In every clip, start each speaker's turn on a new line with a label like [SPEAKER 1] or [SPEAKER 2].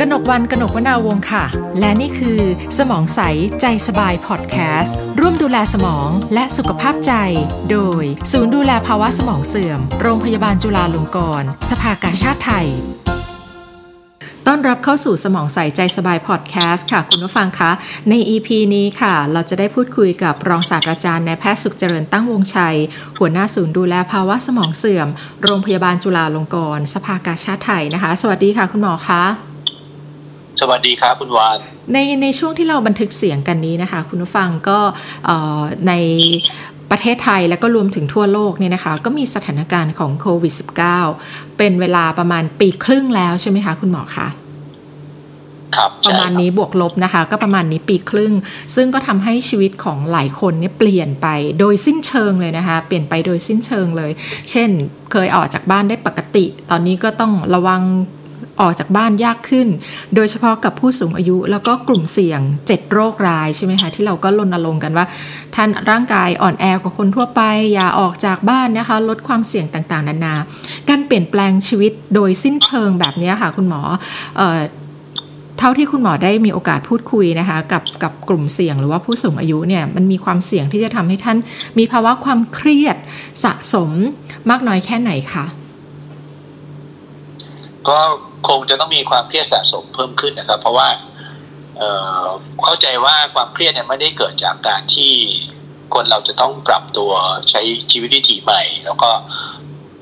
[SPEAKER 1] กนกวันกนกวนาวงค่ะ และนี่คือ สมองใส ใจสบายพอดแคสต์ ร่วมดูแลสมองและสุขภาพใจ โดย ศูนย์ดูแลภาวะสมองเสื่อม โรงพยาบาลจุฬาลงกรณ์สภากาชาติไทย ต้อนรับเข้าสู่สมองใส ใจสบายพอดแคสต์ค่ะ คุณผู้ฟังคะ ใน EP นี้ค่ะ เราจะได้พูดคุยกับรองศาสตราจารย์นายแพทย์สุขเจริญตั้งวงชัย หัวหน้าศูนย์ดูแลภาวะสมองเสื่อม โรงพยาบาลจุฬาลงกรณ์สภากาชาติไทยนะคะ สวัสดีค่ะ คุณหมอคะ
[SPEAKER 2] สวัสดีครับคุณวาน
[SPEAKER 1] ในในช่วงที่เราบันทึกเสียงกันนี้นะคะ คุณผู้ฟังก็ในประเทศไทยแล้วก็รวมถึงทั่วโลกเนี่ยนะคะ ก็มีสถานการณ์ของโควิด -19 เป็นเวลาประมาณปีครึ่งแล้วใช่ไหมคะคุณหมอคะ
[SPEAKER 2] ครับ
[SPEAKER 1] ประมาณนี้บวกลบนะคะ ก็ประมาณนี้ปีครึ่ง ซึ่งก็ทำให้ชีวิตของหลายคนเนี่ยเปลี่ยนไปโดยสิ้นเชิงเลยนะคะ เปลี่ยนไปโดยสิ้นเชิงเลย เช่น เคยออกจากบ้านได้ปกติ ตอนนี้ก็ต้องระวัง ออกจากบ้านยากขึ้น โดยเฉพาะกับผู้สูงอายุ แล้วก็กลุ่มเสี่ยง 7 โรคร้ายใช่ไหมคะที่เราก็รณรงค์กันว่า ท่านร่างกายอ่อนแอกว่าคนทั่วไป อย่าออกจากบ้านนะคะ ลดความเสี่ยงต่างๆ นานา การเปลี่ยนแปลงชีวิตโดยสิ้นเชิงแบบนี้ค่ะคุณหมอเท่าที่คุณหมอได้มีโอกาสพูดคุยนะคะกับกับกลุ่มเสี่ยงหรือว่าผู้สูงอายุเนี่ยมันมีความเสี่ยงที่จะทำให้ท่าน มีภาวะความเครียดสะสมมากน้อยแค่ไหนคะ
[SPEAKER 2] ก็ คงจะต้องมีความเครียดสะสมเพิ่มขึ้นนะครับ เพราะว่าเเข้าใจว่าความเครียดเนี่ยไม่ได้เกิดจากการที่คนเราจะต้องปรับตัวใช้ชีวิตวิถีใหม่ แล้วก็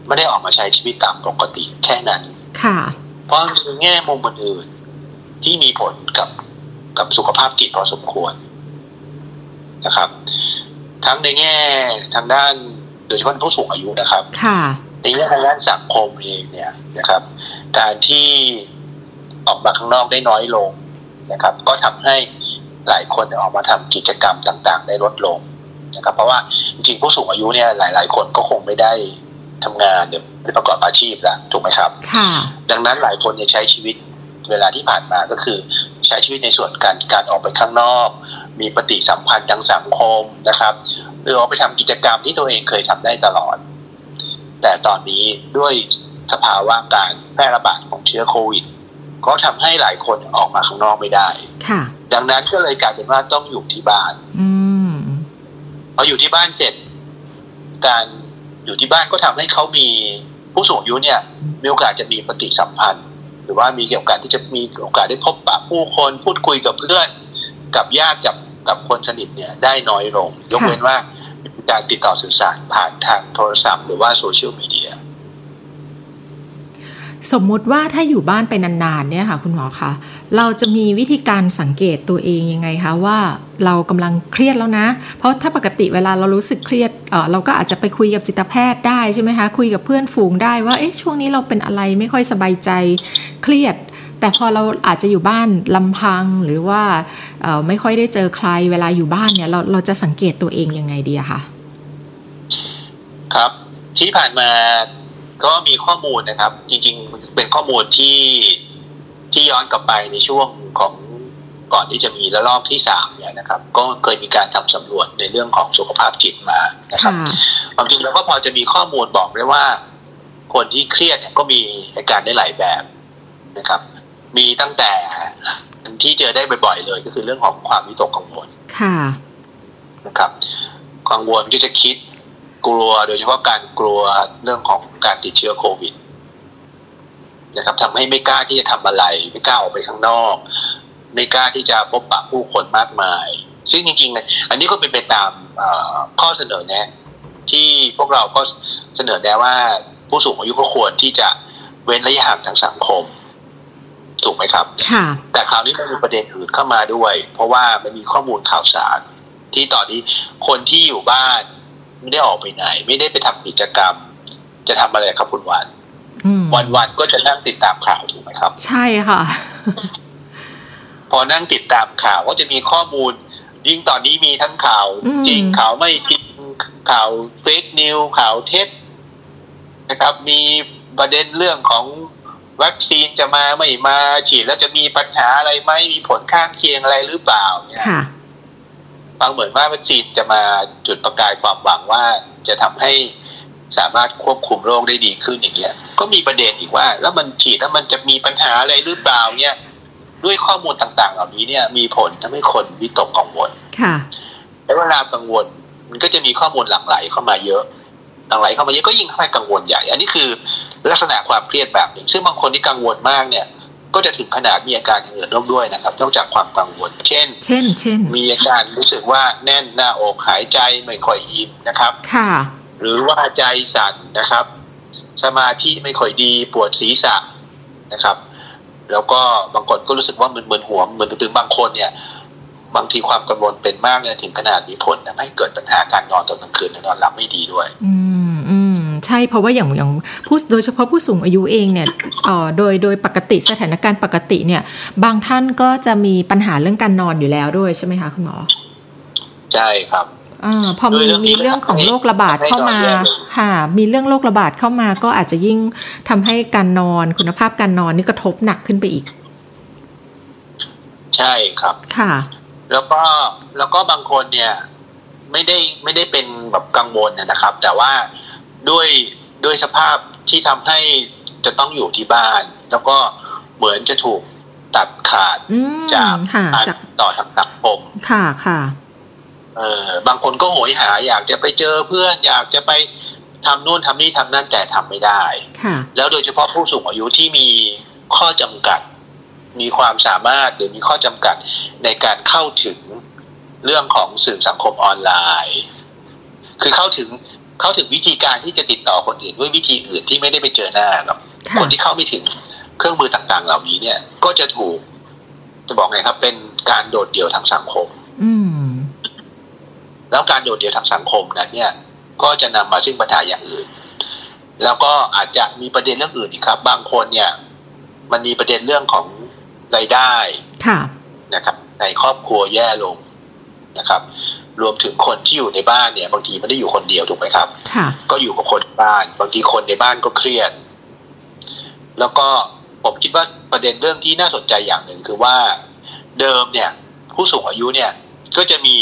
[SPEAKER 2] ไม่ได้ออกมาใช้ชีวิตตามปกติแค่นั้น
[SPEAKER 1] ค่ะ
[SPEAKER 2] เพราะมีแง่มุมอื่นที่มีผลกับกับสุขภาพจิตพอสมควรนะครับ ทั้งในแง่ทางด้านโดยเฉพาะผู้สูงอายุนะครับ
[SPEAKER 1] ค่ะ
[SPEAKER 2] ในแง่ทางด้านสังคมเองเนี่ยนะครับ การที่ออกมาข้างนอกได้น้อยลงนะครับ ก็ทำให้หลายคนออกมาทำกิจกรรมต่างๆ ได้ลดลงนะครับ เพราะว่าจริงๆผู้สูงอายุเนี่ยหลาย ๆ คนก็คงไม่ได้ทำงานหรือไม่ประกอบอาชีพแล้วถูกไหมครับ
[SPEAKER 1] ค่ะ
[SPEAKER 2] ดังนั้นหลายคนเนี่ยใช้ชีวิตเวลาที่ผ่านมาก็คือ ใช้ชีวิตในส่วนการการออกไปข้างนอก มีปฏิสัมพันธ์ทางสังคมนะครับหรือออกไปทำกิจกรรมที่ตัวเองเคยทำได้ตลอด แต่ตอนนี้ด้วย สภาวะการแพร่ระบาดของเชื้อโควิด ก็ทำให้หลายคนออกมาข้างนอกไม่ได้
[SPEAKER 1] ค่ะ
[SPEAKER 2] ดังนั้นก็เลยกลายเป็นว่าต้องอยู่ที่บ้าน
[SPEAKER 1] อืม
[SPEAKER 2] พออยู่ที่บ้านเสร็จ การอยู่ที่บ้านก็ทำให้เขามีผู้สูงอายุเนี่ย มีโอกาสจะมีปฏิสัมพันธ์ หรือว่ามีโอกาสที่จะมีโอกาสได้พบปะผู้คนพูดคุยกับเพื่อน กับญาติกับกับคนสนิทเนี่ยได้น้อยลง ยกเว้นว่าการติดต่อสื่อสารผ่านทางโทรศัพท์ หรือว่าโซเชียลมีเดีย
[SPEAKER 1] สมมุติว่าถ้าอยู่บ้านไปนานๆเนี่ยค่ะคุณหมอคะเราจะมีวิธีการสังเกตตัวเองยังไงคะว่าเรากำลังเครียดแล้วนะ เพราะถ้าปกติเวลาเรารู้สึกเครียดเเราก็อาจจะไปคุยกับจิตแพทย์ได้ใช่ไหมคะคุยกับเพื่อนฝูงได้ว่าเอ๊ะช่วงนี้เราเป็นอะไรไม่ค่อยสบายใจเครียด แต่พอเราอาจจะอยู่บ้านลำพังหรือว่าไม่ค่อยได้เจอใครเวลาอยู่บ้านเนี่ยเราเราจะสังเกตตัวเองยังไงดีคะ
[SPEAKER 2] ครับที่ผ่านมา ก็มีข้อมูลนะครับ จริง ๆ เป็นข้อมูลที่ที่ย้อนกลับไปในช่วงของก่อนที่จะมีระลอกที่สามเนี่ยนะครับ ก็เคยมีการทำสำรวจในเรื่องของสุขภาพจิตมานะครับความจริงเราก็พอจะมีข้อมูลบอกได้ว่า คนที่เครียดเนี่ยก็มีอาการได้หลายแบบนะครับ มีตั้งแต่ที่เจอได้บ่อยๆ เลยก็คือเรื่องของความวิตกกังวล
[SPEAKER 1] ค่ะ
[SPEAKER 2] นะครับกังวลก็จะคิด กลัวโดยเฉพาะการกลัวเรื่องของการติดเชื้อโควิดนะครับทำให้ไม่กล้าที่จะทำอะไร ไม่กล้าออกไปข้างนอก ไม่กล้าที่จะพบปะผู้คนมากมาย ซึ่งจริงๆอันนี้ก็เป็นไปตามข้อเสนอแนะ ที่พวกเราก็เสนอแนะว่าผู้สูงอายุก็ควรที่จะเว้นระยะห่างทางสังคม ถูกไหมครับ
[SPEAKER 1] ค่ะ แต่
[SPEAKER 2] คราวนี้มันมีประเด็นอื่นเข้ามาด้วย เพราะว่ามันมีข้อมูลข่าวสาร ที่ตอนนี้คนที่อยู่บ้าน ไม่ได้ออกไปไหน ไม่ได้ไปทำกิจกรรม จะทำอะไรครับคุณวันวันวันก็จะนั่งติดตามข่าวถูกไหมครับ
[SPEAKER 1] ใช่ค่ะ
[SPEAKER 2] พอนั่งติดตามข่าวก็จะมีข้อมูล ยิ่งตอนนี้มีทั้งข่าว จริงข่าวไม่จริงข่าวเฟกนิวข่าวเท็จนะครับ มีประเด็นเรื่องของวัคซีนจะมาไม่มาฉีดแล้วจะมีปัญหาอะไรไหมมีผลข้างเคียงอะไรหรือเปล่าเนี่ย ฟังเหมือนว่าวัคซีนจะมาจุดประกายความหวังว่าจะทำให้สามารถควบคุมโรคได้ดีขึ้นอย่างเงี้ย ก็มีประเด็นอีกว่า แล้วมันฉีดแล้วมันจะมีปัญหาอะไรหรือเปล่าเนี่ย ด้วยข้อมูลต่างๆ เหล่านี้เนี่ย มีผลทำให้คนวิตกกังวล
[SPEAKER 1] ค่ะ
[SPEAKER 2] แล้วเวลากังวลมันก็จะมีข้อมูลหลั่งไหลเข้ามาเยอะหลั่งไหลเข้ามาเยอะก็ยิ่งทำให้กังวลใหญ่ อันนี้คือลักษณะความเครียดแบบหนึ่งซึ่งบางคนที่กังวลมากเนี่ย ก็จะถึงขนาดมีอาการอย่างอื่นร่วมด้วยนะครับ นอกจากความกังวล เช่น
[SPEAKER 1] เช่น เช่น
[SPEAKER 2] มีอาการรู้สึกว่าแน่นหน้าอกหายใจไม่ค่อยอิ่มนะครับ
[SPEAKER 1] ค่ะ
[SPEAKER 2] หรือว่าใจสั่นนะครับ สมาธิไม่ค่อยดีปวดศีรษะนะครับ แล้วก็บางคนก็รู้สึกว่ามึนๆหัวมึนตึงๆบางคนเนี่ย บางทีความกังวลเป็นมากเนี่ยถึงขนาดมีผลทำให้เกิดปัญหาการนอนตอนกลางคืนและนอนหลับไม่ดีด้วย
[SPEAKER 1] อืมอืม ใช่เพราะว่าอย่างอย่างผู้โดยเฉพาะผู้สูงอายุเองเนี่ยเอ่อโดยโดยปกติสถานการณ์ปกติเนี่ย บางท่านก็จะมีปัญหาเรื่องการนอนอยู่แล้วด้วยใช่ไหมคะคุณหมอ
[SPEAKER 2] ใช่ครับ
[SPEAKER 1] อ่าพอมี
[SPEAKER 2] โดยเรื่องนี้
[SPEAKER 1] มีเรื่องของโรคระบาดเข้ามา
[SPEAKER 2] ให้นอนแยกเลย
[SPEAKER 1] ค่ะ มีเรื่องโรคระบาดเข้ามาก็อาจจะยิ่งทำให้การนอนคุณภาพการนอนนี่กระทบหนักขึ้นไปอีก
[SPEAKER 2] ใช่ครับ
[SPEAKER 1] ค่ะ
[SPEAKER 2] แล้วก็แล้วก็บางคนเนี่ย ไม่ได้ไม่ได้เป็นแบบกังวลนะครับ แต่ว่า ด้วยด้วยสภาพที่ทำให้จะต้องอยู่ที่บ้าน แล้วก็เหมือนจะถูกตัดขาด
[SPEAKER 1] อืม
[SPEAKER 2] จาก
[SPEAKER 1] ค่ะ
[SPEAKER 2] การ
[SPEAKER 1] จาก
[SPEAKER 2] ต่อทางสังคม
[SPEAKER 1] ค่ะค่ะ
[SPEAKER 2] เออบางคนก็โหยหา อยากจะไปเจอเพื่อน อยากจะไปทำนู่นทำนี่ทำนั่นแต่ทำไม่ได้
[SPEAKER 1] ค่ะ
[SPEAKER 2] แล้วโดยเฉพาะผู้สูงอายุที่มีข้อจำกัด มีความสามารถหรือมีข้อจำกัดในการเข้าถึงเรื่องของสื่อสังคมออนไลน์ คือเข้าถึง เข้าถึงวิธีการที่จะติดต่อคนอื่นด้วยวิธีอื่นที่ไม่ได้ไปเจอหน้าหรอก
[SPEAKER 1] ค่ะ
[SPEAKER 2] คนที่เข้าไม่ถึงเครื่องมือต่างๆ เหล่านี้เนี่ย ก็จะถูก จะบอกไงครับ เป็นการโดดเดี่ยวทางสังคม
[SPEAKER 1] อืม
[SPEAKER 2] แล้วการโดดเดี่ยวทางสังคมนั้นเนี่ย ก็จะนำมาซึ่งปัญหาอย่างอื่น แล้วก็อาจจะมีประเด็นเรื่องอื่นอีกครับ บางคนเนี่ย มันมีประเด็นเรื่องของรายได้
[SPEAKER 1] ค่ะ
[SPEAKER 2] นะครับ ในครอบครัวแย่ลงนะครับ รวมถึงคนที่อยู่ในบ้านเนี่ยบางทีไม่ได้อยู่คนเดียวถูกไหมครับ
[SPEAKER 1] ค่ะ
[SPEAKER 2] ก็อยู่กับคนบ้าน บางทีคนในบ้านก็เครียด แล้วก็ผมคิดว่าประเด็นเรื่องที่น่าสนใจอย่างหนึ่งคือว่าเดิมเนี่ย ผู้สูงอายุเนี่ย ก็จะมี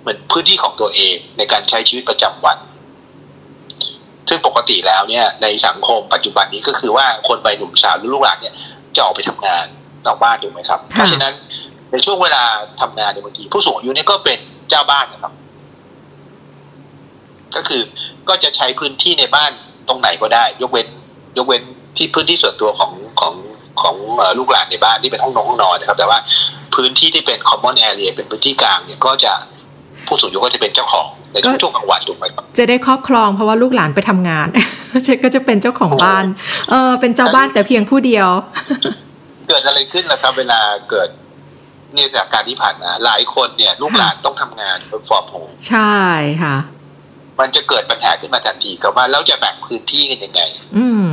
[SPEAKER 2] เหมือนพื้นที่ของตัวเองในการใช้ชีวิตประจำวัน ซึ่งปกติแล้วเนี่ย ในสังคมปัจจุบันนี้ก็คือว่าคนวัยหนุ่มสาวหรือลูกหลานเนี่ยจะออกไปทำงานนอกบ้านถูกไหมครับ
[SPEAKER 1] ค่ะ
[SPEAKER 2] เพราะฉะนั้นในช่วงเวลาทำงานในยบางทีผู้สูงอายุเนี่ยก็เป็น เจ้าบ้านนะครับ ก็คือก็จะใช้พื้นที่ในบ้านตรงไหนก็ได้ ยกเว้น ยกเว้นที่พื้นที่ส่วนตัวของของของเอ่อลูกหลานในบ้านที่เป็นห้องนอนห้องนอนนะครับ แต่ว่าพื้นที่ที่เป็น common area เป็นพื้นที่กลางเนี่ยก็จะผู้สูงอายุก็จะเป็นเจ้าของในช่วง
[SPEAKER 1] ก็
[SPEAKER 2] ช่วงกลางวันถูกไหมครับ
[SPEAKER 1] จะได้ครอบครองเพราะว่าลูกหลานไปทำงานก็จะเป็นเจ้าของบ้าน เออเป็นเจ้าบ้านแต่เพียงผู้เดียว
[SPEAKER 2] เกิดอะไรขึ้นล่ะครับ เวลาเกิด เนี่ยจากการที่ผ่านมาหลายคนเนี่ย ลูกหลานต้องทำงาน work from home
[SPEAKER 1] ใช่ค่ะ
[SPEAKER 2] มันจะเกิดปัญหาขึ้นมาทันทีครับว่าแล้วจะแบ่งพื้นที่กันยังไง
[SPEAKER 1] อืม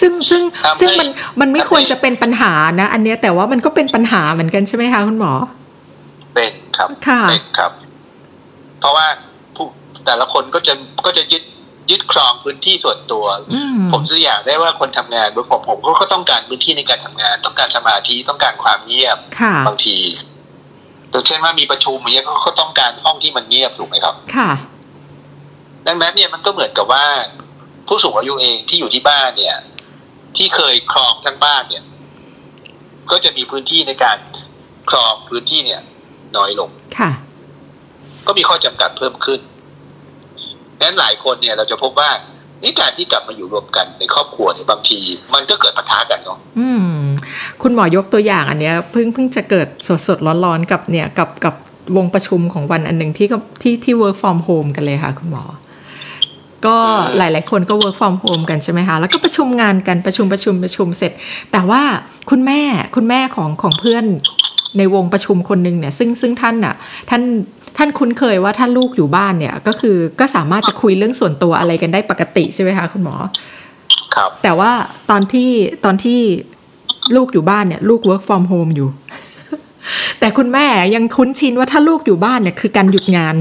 [SPEAKER 1] ซึ่งซึ่ง
[SPEAKER 2] ทำให้
[SPEAKER 1] ซึ่งมันมันไม่
[SPEAKER 2] ทำให้
[SPEAKER 1] ควรจะเป็นปัญหานะ อันเนี้ยแต่ว่ามันก็เป็นปัญหาเหมือนกันใช่ไหมคะคุณหมอ
[SPEAKER 2] เป็นครับ
[SPEAKER 1] ค่ะ
[SPEAKER 2] เป็นครับ เพราะว่าผู้แต่ละคนก็จะก็จะยึด ยึดครองพื้นที่ส่วนตัว
[SPEAKER 1] อืม
[SPEAKER 2] ผมตัวอย่างได้ว่าคนทำงานบนผมผมเขาก็ต้องการพื้นที่ในการทำงาน ต้องการสมาธิต้องการความเงียบ
[SPEAKER 1] ค่ะ
[SPEAKER 2] บางทีตัวเช่นว่ามีประชุมอย่างเงี้ยเขาก็ต้องการห้องที่มันเงียบถูกไหมครับ
[SPEAKER 1] ค่ะ
[SPEAKER 2] ดังนั้นเนี่ยมันก็เหมือนกับว่า ผู้สูงอายุเองที่อยู่ที่บ้านเนี่ย ที่เคยครองทั้งบ้านเนี่ย ก็จะมีพื้นที่ในการครองพื้นที่เนี่ย น้อยลง
[SPEAKER 1] ค่ะ
[SPEAKER 2] ก็มีข้อจำกัดเพิ่มขึ้น ดังนั้นหลายคนเนี่ยเราจะพบว่านี่การที่กลับมาอยู่รวมกันในครอบครัวเนี่ยบางที มันก็เกิดปะทะกันเนาะ
[SPEAKER 1] อืม คุณหมอยกตัวอย่างอันเนี้ยเพิ่งเพิ่งจะเกิดสดสดๆร้อนๆกับเนี่ยกับกับวงประชุมของวันอันหนึ่งที่กับที่ที่ work from home กันเลยค่ะคุณหมอ ก็หลาย ๆ คนก็ work from home กันใช่ไหมคะ แล้วก็ประชุมงานกันประชุมประชุมประชุมเสร็จ แต่ว่าคุณแม่คุณแม่ของของเพื่อนในวงประชุมคนหนึ่งเนี่ย ซึ่งซึ่งท่านน่ะ ท่าน ท่านคุ้นเคยว่าถ้าลูกอยู่บ้านเนี่ย ก็คือก็สามารถจะคุยเรื่องส่วนตัวอะไรกันได้ปกติใช่ไหมคะคุณหมอ
[SPEAKER 2] ครับ
[SPEAKER 1] แต่ว่าตอนที่ตอนที่ลูกอยู่บ้านเนี่ย ลูก work from home อยู่ แต่คุณแม่ยังคุ้นชินว่าถ้าลูกอยู่บ้านเนี่ยคือการหยุดงาน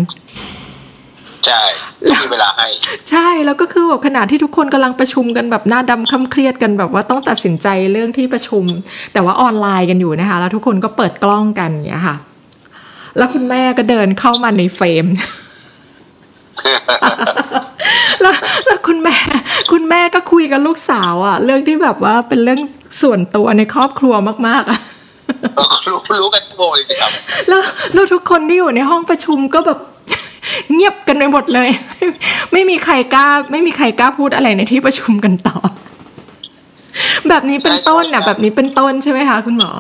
[SPEAKER 2] ใช่ต้องมีเวลาให้
[SPEAKER 1] ใช่แล้วก็คือแบบขณะที่ทุกคนกำลังประชุมกันแบบหน้าดำค่ำเครียดกันแบบว่าต้องตัดสินใจเรื่องที่ประชุม แต่ว่าออนไลน์กันอยู่นะคะ แล้วทุกคนก็เปิดกล้องกันเนี่ยค่ะ แล้วคุณแม่ก็เดินเข้ามาในเฟรมแล้วแล้วคุณแม่ คุณแม่ก็คุยกับลูกสาวอะเรื่องที่แบบว่าเป็นเรื่องส่วนตัวในครอบครัวมากๆอะ
[SPEAKER 2] รู้รู้กันโง่เลยสิครับ
[SPEAKER 1] แล้วแล้วทุกคนที่อยู่ในห้องประชุมก็แบบเงียบกันไปหมดเลยไม่ไม่มีใครกล้า ไม่มีใครกล้าพูดอะไรในที่ประชุมกันต่อ แบบนี้เป็นต้นน่ะ แบบนี้เป็นต้นใช่ไหมคะคุณหมอ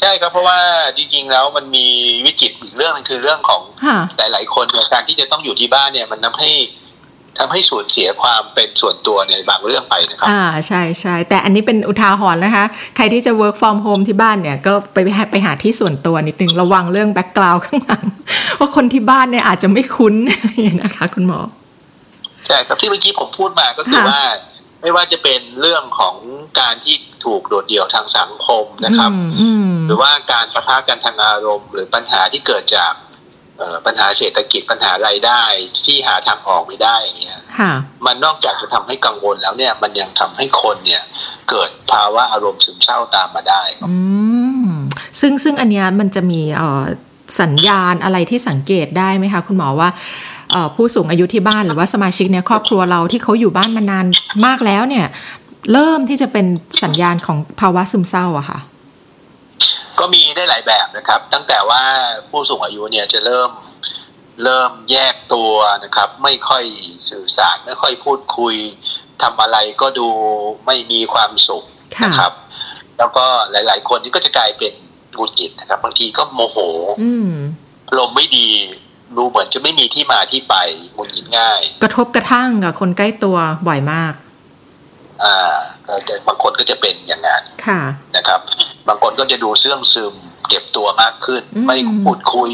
[SPEAKER 2] ใช่ครับเพราะว่าจริงๆแล้วมันมีวิกฤตอีกเรื่องหนึงคือเรื่องของ
[SPEAKER 1] ค่ะ
[SPEAKER 2] หลาย ๆ คนเนี่ยการที่จะต้องอยู่ที่บ้านเนี่ยมันทำให้ทำให้สูญเสียความเป็นส่วนตัวในบางเรื่องไปนะครับ
[SPEAKER 1] อ่าใช่ใช่แต่อันนี้เป็นอุทาหรณ์นะคะ ใครที่จะ work from home ที่บ้านเนี่ย ก็ไปไปหาไปหาที่ส่วนตัวนิดนึงระวังเรื่อง background ข้างหลังว่าคนที่บ้านเนี่ยอาจจะไม่คุ้นนะคะ คุณหมอ
[SPEAKER 2] ใช่ครับที่เมื่อกี้ผมพูดมาก็คือ
[SPEAKER 1] ค่ะ
[SPEAKER 2] ว่า ไม่ว่าจะเป็นเรื่องของการที่ถูกโดดเดี่ยวทางสังคมนะครับ
[SPEAKER 1] อืมอืม
[SPEAKER 2] หรือว่าการประทะกันทางอารมณ์ หรือปัญหาที่เกิดจากเอ่อปัญหาเศรษฐกิจปัญหารายได้ที่หาทางออกไม่ได้อย่างเงี้ย
[SPEAKER 1] ค่ะ
[SPEAKER 2] มันนอกจากจะทำให้กังวลแล้วเนี่ย มันยังทำให้คนเนี่ย เกิดภาวะอารมณ์ซึมเศร้าตามมาได้ครับ
[SPEAKER 1] อืมซึ่งซึ่งอันเนี้ยมันจะมีเอ่อสัญญาณอะไรที่สังเกตได้ไหมคะ คุณหมอว่าเอ่อ ผู้สูงอายุที่บ้านหรือว่าสมาชิกในครอบครัวเราที่เขาอยู่บ้านมานานมากแล้วเนี่ย เริ่มที่จะเป็นสัญญาณของภาวะซึมเศร้าอะค่ะ
[SPEAKER 2] ก็มีได้หลายแบบนะครับ ตั้งแต่ว่าผู้สูงอายุเนี่ยจะเริ่มเริ่มแยกตัวนะครับ ไม่ค่อยสื่อสารไม่ค่อยพูดคุยทำอะไรก็ดูไม่มีความสุข
[SPEAKER 1] ค่ะ
[SPEAKER 2] นะครับ แล้วก็หลาย ๆ คนนี่ก็จะกลายเป็นหงุดหงิดนะครับ บางทีก็โมโห
[SPEAKER 1] อืม
[SPEAKER 2] ลมณ์ไม่ดี ดูเหมือนจะไม่มีที่มาที่ไปหงุดหงิดง่าย
[SPEAKER 1] กระทบกระทั่งกับคนใกล้ตัวบ่อยมาก
[SPEAKER 2] อ่าก็จะบางคนก็จะเป็นอย่างนั้น
[SPEAKER 1] ค่ะ
[SPEAKER 2] นะครับ บางคนก็จะดูเสื่องซึม เก็บตัวมากขึ้น
[SPEAKER 1] อืม
[SPEAKER 2] ไม่พูดคุย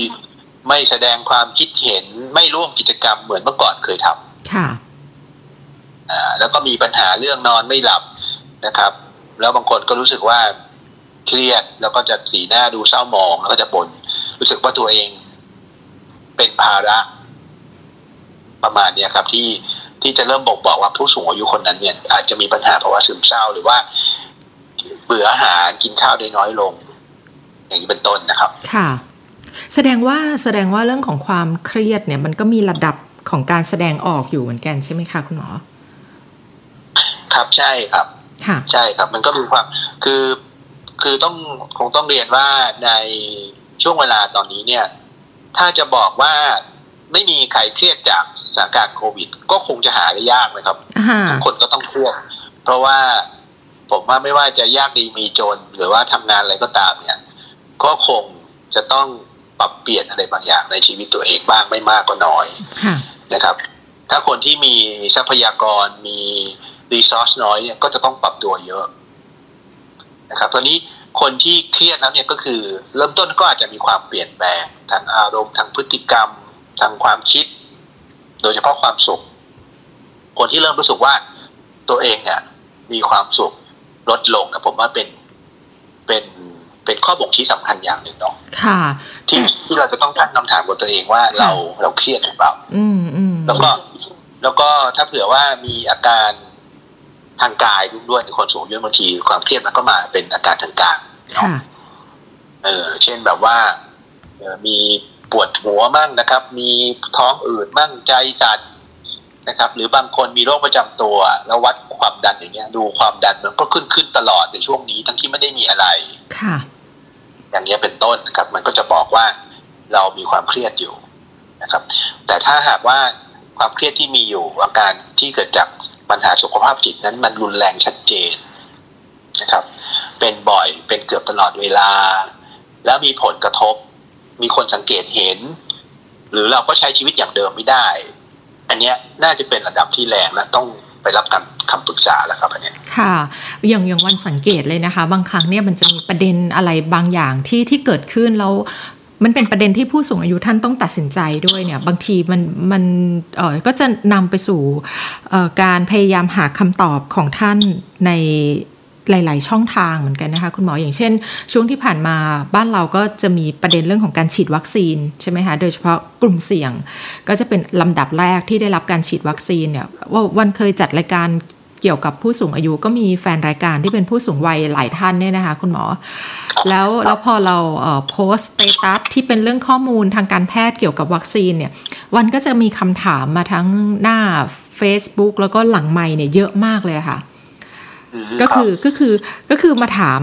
[SPEAKER 2] ไม่แสดงความคิดเห็นไม่ร่วมกิจกรรมเหมือนเมื่อก่อนเคยทำ
[SPEAKER 1] ค่ะ
[SPEAKER 2] อ่าแล้วก็มีปัญหาเรื่องนอนไม่หลับนะครับ แล้วบางคนก็รู้สึกว่าเครียดแล้วก็จะสีหน้าดูเศร้าหมองแล้วก็จะบ่นรู้สึกว่าตัวเอง เป็นภาระประมาณเนี้ยครับ ที่ที่จะเริ่มบอกบอกว่าผู้สูงอายุคนนั้นเนี่ย อาจจะมีปัญหาภาวะซึมเศร้าหรือว่า เบื่ออาหารกินข้าวได้น้อยลง อย่างนี้เป็นต้นนะครับ
[SPEAKER 1] ค่ะ แสดงว่าแสดงว่าเรื่องของความเครียดเนี่ย มันก็มีระดับของการแสดงออกอยู่เหมือนกันใช่ไหมคะคุณหมอ
[SPEAKER 2] ครับใช่ครับ
[SPEAKER 1] ค่ะ
[SPEAKER 2] ใช่ครับ มันก็มีความคือคือต้องคงต้องเรียนว่าในช่วงเวลาตอนนี้เนี่ย ถ้าจะบอกว่าไม่มีใครเครียดจากสถานการณ์โควิด ก็คงจะหาได้ยากนะครับ
[SPEAKER 1] อ่า
[SPEAKER 2] ทุกคนก็ต้องเครียดเพราะว่าผมว่าไม่ว่าจะยากดีมีจน หรือว่าทำงานอะไรก็ตามเนี่ย ก็คงจะต้องปรับเปลี่ยนอะไรบางอย่างในชีวิตตัวเองบ้างไม่มากก็น้อย
[SPEAKER 1] ค่ะ
[SPEAKER 2] นะครับ ถ้าคนที่มีทรัพยากรมีรีซอสน้อยเนี่ยก็จะต้องปรับตัวเยอะนะครับตอนนี้ คนที่เครียดแล้วเนี่ยก็คือ เริ่มต้นก็อาจจะมีความเปลี่ยนแปลงทางอารมณ์ทางพฤติกรรมทางความคิด โดยเฉพาะความสุข คนที่เริ่มรู้สึกว่าตัวเองเนี่ยมีความสุขลดลงนะผมว่าเป็นเป็นเป็นข้อบ่งชี้สำคัญอย่างหนึ่งเนาะ
[SPEAKER 1] ค่ะ
[SPEAKER 2] ที่ที่เราจะต้องตั้งคำถามกับตัวเองว่าเราเราเครียดหรือเปล่า
[SPEAKER 1] อืมอืม
[SPEAKER 2] แล้วก็แล้วก็ถ้าเผื่อว่ามีอาการทางกายด้วยในคนสูงอายุบางทีความเครียดมันก็มาเป็นอาการทางกาย เนาะ
[SPEAKER 1] ค่ะ
[SPEAKER 2] เออเช่นแบบว่าเอ่อมีปวดหัวมั่งนะครับ มีท้องอืดมั่งใจสั่นนะครับ หรือบางคนมีโรคประจำตัวแล้ววัดความดันอย่างเงี้ย ดูความดันมันก็ขึ้นขึ้นตลอดในช่วงนี้ทั้งที่ไม่ได้มีอะไร
[SPEAKER 1] ค่ะ
[SPEAKER 2] อย่างเงี้ยเป็นต้นนะครับ มันก็จะบอกว่าเรามีความเครียดอยู่นะครับ แต่ถ้าหากว่าความเครียดที่มีอยู่อาการที่เกิดจากปัญหาสุขภาพจิตนั้นมันรุนแรงชัดเจนนะครับ เป็นบ่อยเป็นเกือบตลอดเวลา แล้วมีผลกระทบ มีคนสังเกตเห็น หรือเราก็ใช้ชีวิตอย่างเดิมไม่ได้ อันเนี้ยน่าจะเป็นระดับที่แรงและต้องไปรับการคำปรึกษาแล้วครับอันเนี้ย
[SPEAKER 1] ค่ะ อย่างอย่างวันสังเกตเลยนะคะ บางครั้งเนี่ยมันจะมีประเด็นอะไรบางอย่างที่ที่เกิดขึ้นแล้วมันเป็นประเด็นที่ผู้สูงอายุท่านต้องตัดสินใจด้วยเนี่ย บางทีมันมันเออก็จะนำไปสู่การพยายามหาคำตอบของท่านใน หลาย ๆ ช่องทางเหมือนกันนะคะคุณหมออย่างเช่น ช่วงที่ผ่านมาบ้านเราก็จะมีประเด็นเรื่องของการฉีดวัคซีนใช่ไหมคะโดยเฉพาะกลุ่มเสี่ยง ก็จะเป็นลำดับแรกที่ได้รับการฉีดวัคซีนเนี่ยว่าวันเคยจัดรายการเกี่ยวกับผู้สูงอายุก็มีแฟนรายการที่เป็นผู้สูงวัยหลายท่านเนี่ยนะคะคุณหมอ แล้วแล้วพอเราโพสต์ status ที่เป็นเรื่องข้อมูลทางการแพทย์เกี่ยวกับวัคซีนเนี่ยวันก็จะมีคำถามมาทั้งหน้า Facebook แล้วก็หลังไมค์เนี่ยเยอะมากเลยค่ะ ก็คือ
[SPEAKER 2] รับ
[SPEAKER 1] ก็คือก็คือมาถาม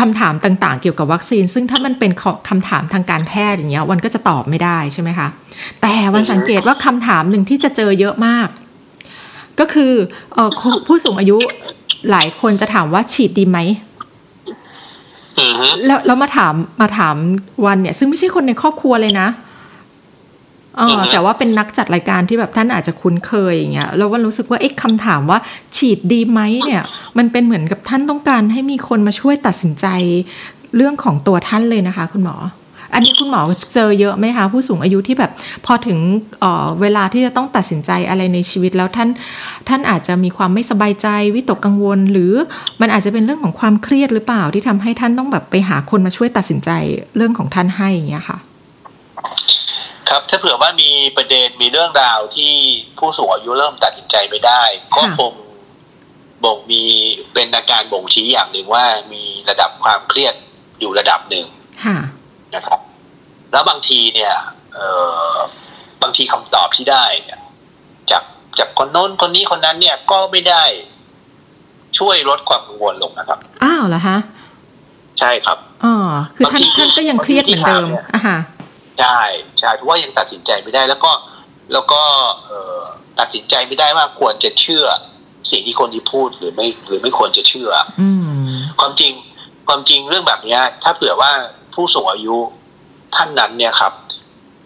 [SPEAKER 1] คำถามต่างๆ เกี่ยวกับวัคซีน ซึ่งถ้ามันเป็นขอคำถามทางการแพทย์อย่างเงี้ยวันก็จะตอบไม่ได้ใช่ไหมคะ แต่วันสังเกตว่าคำถามหนึ่งที่จะเจอเยอะมาก ก็คือเอ่อผู้ผู้สูงอายุหลายคนจะถามว่าฉีดดีไหม
[SPEAKER 2] อือฮึ
[SPEAKER 1] แล้วแล้วมาถามมาถามวันเนี่ย ซึ่งไม่ใช่คนในครอบครัวเลยนะเออแต่ว่าเป็นนักจัดรายการที่แบบท่านอาจจะคุ้นเคยอย่างเงี้ยแล้ววันรู้สึกว่าเอ๊ะคำถามว่า ฉีดดีไหมเนี่ย มันเป็นเหมือนกับท่านต้องการให้มีคนมาช่วยตัดสินใจเรื่องของตัวท่านเลยนะคะ คุณหมอ อันนี้คุณหมอเจอเยอะไหมคะ ผู้สูงอายุที่แบบพอถึงเอ่อเวลาที่จะต้องตัดสินใจอะไรในชีวิตแล้วท่านท่านอาจจะมีความไม่สบายใจวิตกกังวล หรือมันอาจจะเป็นเรื่องของความเครียดหรือเปล่าที่ทำให้ท่านต้องแบบไปหาคนมาช่วยตัดสินใจเรื่องของท่านให้อย่างเงี้ยค่ะ
[SPEAKER 2] ครับถ้าเผื่อว่ามีประเด็นมีเรื่องราวที่ผู้สูงอายุเริ่มตัดสินใจไม่ได้ ก็
[SPEAKER 1] ค่ะ
[SPEAKER 2] คงบ่งมีเป็นอาการบ่งชี้อย่างหนึ่งว่ามีระดับความเครียดอยู่ระดับหนึ่ง
[SPEAKER 1] ค่ะ
[SPEAKER 2] นะครับ แล้วบางทีเนี่ย เออบางทีคำตอบที่ได้เนี่ยจากจากคนโน้นคนนี้คนนั้นเนี่ยก็ไม่ได้ช่วยลดความกังวลลงนะครับ
[SPEAKER 1] อ้าวเหรอคะ
[SPEAKER 2] ใช่ครับ
[SPEAKER 1] อ๋อคือท่าน
[SPEAKER 2] บางที
[SPEAKER 1] ท่านก็ยังเครียดเหมือนเดิม
[SPEAKER 2] บางทีที่ถามเนี่ย
[SPEAKER 1] อะฮะ
[SPEAKER 2] ใช่ใช่เพราะว่ายังตัดสินใจไม่ได้ แล้วก็แล้วก็เอ่อตัดสินใจไม่ได้ว่าควรจะเชื่อ สิ่งที่คนที่พูดหรือไม่หรือไม่ควรจะเชื่อ
[SPEAKER 1] อืม
[SPEAKER 2] ความจริงความจริงเรื่องแบบเนี้ย ถ้าเผื่อว่าผู้สูงอายุท่านนั้นเนี่ยครับ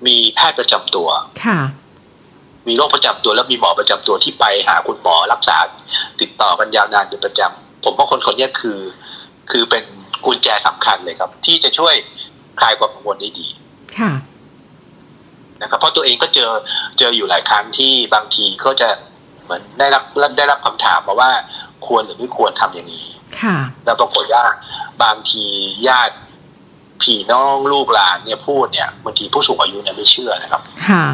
[SPEAKER 2] มีแพทย์ประจำตัว
[SPEAKER 1] ค่ะ
[SPEAKER 2] มีโรคประจำตัวแล้วมีหมอประจำตัวที่ไปหาคุณหมอรักษา ติดต่อกันยาวนานเป็นประจำผมว่าคนคนเนี้ยคือ คือเป็นกุญแจสำคัญเลยครับ ที่จะช่วยคลายความกังวลได้ดี
[SPEAKER 1] ค่ะ
[SPEAKER 2] นะครับเพราะตัวเองก็เจอเจออยู่หลายครั้งที่บางทีก็จะเหมือนได้รับได้รับคำถามมาว่าควรหรือไม่ควรทำอย่างนี้
[SPEAKER 1] ค่ะ
[SPEAKER 2] แล้วปรากฏว่าบางทีญาติพี่น้องลูกหลานเนี่ยพูดเนี่ยบางทีผู้สูงอายุเนี่ยไม่เชื่อนะครับ
[SPEAKER 1] ค่ะ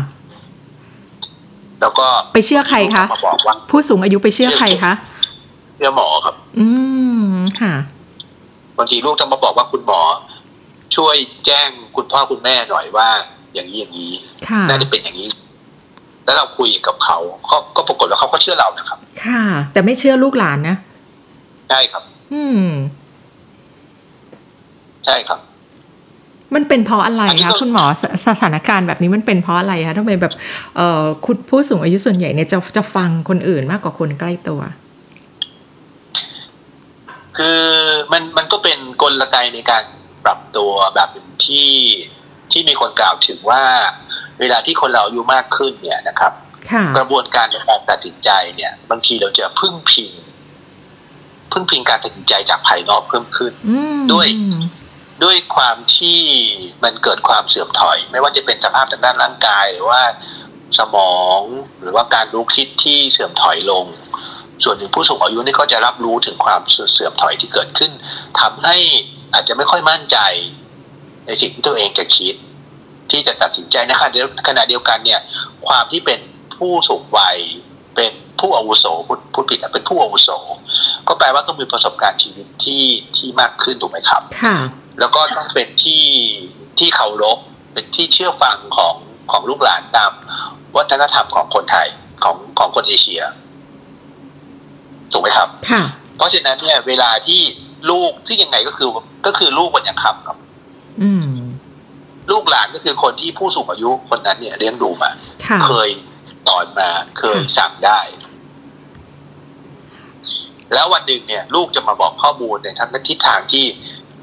[SPEAKER 2] แล้วก็
[SPEAKER 1] ไปเชื่อใครคะ
[SPEAKER 2] มาบอกว่า
[SPEAKER 1] ผู้สูงอายุไปเชื่อใครคะ
[SPEAKER 2] เชื่อหมอครับ
[SPEAKER 1] อืมค่ะ
[SPEAKER 2] บางทีลูกต้องมาบอกว่าคุณหมอ ช่วยแจ้งคุณพ่อคุณแม่หน่อยว่า อย่างนี้อย่างนี้
[SPEAKER 1] ค่ะ
[SPEAKER 2] น่าจะเป็นอย่างนี้ แล้วเราคุยกับเขาเขาก็ปรากฏว่าเขาก็เชื่อเรานะครับ
[SPEAKER 1] ค่ะ แต่ไม่เชื่อลูกหลานนะ
[SPEAKER 2] ใช่ครับ
[SPEAKER 1] อืม
[SPEAKER 2] ใช่ครับ
[SPEAKER 1] มันเป็นเพราะอะไร
[SPEAKER 2] อันนี้
[SPEAKER 1] คะ
[SPEAKER 2] ก็
[SPEAKER 1] คุณหมอสสถานการณ์แบบนี้มันเป็นเพราะอะไรคะทำไมแบบเอ่อคุณผู้สูงอายุส่วนใหญ่เนี่ยจะจะฟังคนอื่นมากกว่าคนใกล้ตัว
[SPEAKER 2] คือมันมันก็เป็นกลไกในการ ปรับตัวแบบหนึ่งที่ที่มีคนกล่าวถึงว่า เวลาที่คนเราอายุมากขึ้นเนี่ยนะครับ
[SPEAKER 1] ค่ะ
[SPEAKER 2] กระบวนการในการตัดสินใจเนี่ย บางทีเราจะพึ่งพิง พึ่งพิงการตัดสินใจจากภายนอกเพิ่มขึ้น
[SPEAKER 1] อืม
[SPEAKER 2] ด้วยด้วยความที่มันเกิดความเสื่อมถอย ไม่ว่าจะเป็นสภาพทางด้านร่างกายหรือว่าสมองหรือว่าการรู้คิดที่เสื่อมถอยลง ส่วนหนึ่งผู้สูงอายุนี่ก็จะรับรู้ถึงความเสื่อมถอยที่เกิดขึ้นทำให้ อาจจะไม่ค่อยมั่นใจ ในสิ่งที่ตัวเองจะคิด ที่จะตัดสินใจในขณะเดียวขณะเดียวกันเนี่ย ความที่เป็นผู้สูงวัยเป็นผู้อาวุโสพูดพูดผิดนะเป็นผู้อาวุโส ก็แปลว่าต้องมีประสบการณ์ชีวิตที่ที่มากขึ้นถูกไหมครับ
[SPEAKER 1] ค่ะ
[SPEAKER 2] แล้วก็ต้องเป็นที่ที่เคารพเป็นที่เชื่อฟังของของลูกหลานตาม วัฒนธรรมของคนไทยของของคนเอเชียถูกไหมครับ
[SPEAKER 1] ค่ะ
[SPEAKER 2] เพราะฉะนั้นเนี่ยเวลาที่ ลูกที่ยังไงก็คือก็คือลูกวันยังคำครับ
[SPEAKER 1] อืม
[SPEAKER 2] ลูกหลานก็คือคนที่ผู้สูงอายุคนนั้นเนี่ยเลี้ยงดูมา
[SPEAKER 1] ค่ะ
[SPEAKER 2] เคยสอนมาเคย
[SPEAKER 1] ค่ะ
[SPEAKER 2] สั่งได้ แล้ววันหนึ่งเนี่ย ลูกจะมาบอกข้อมูลในทางทิศทางที่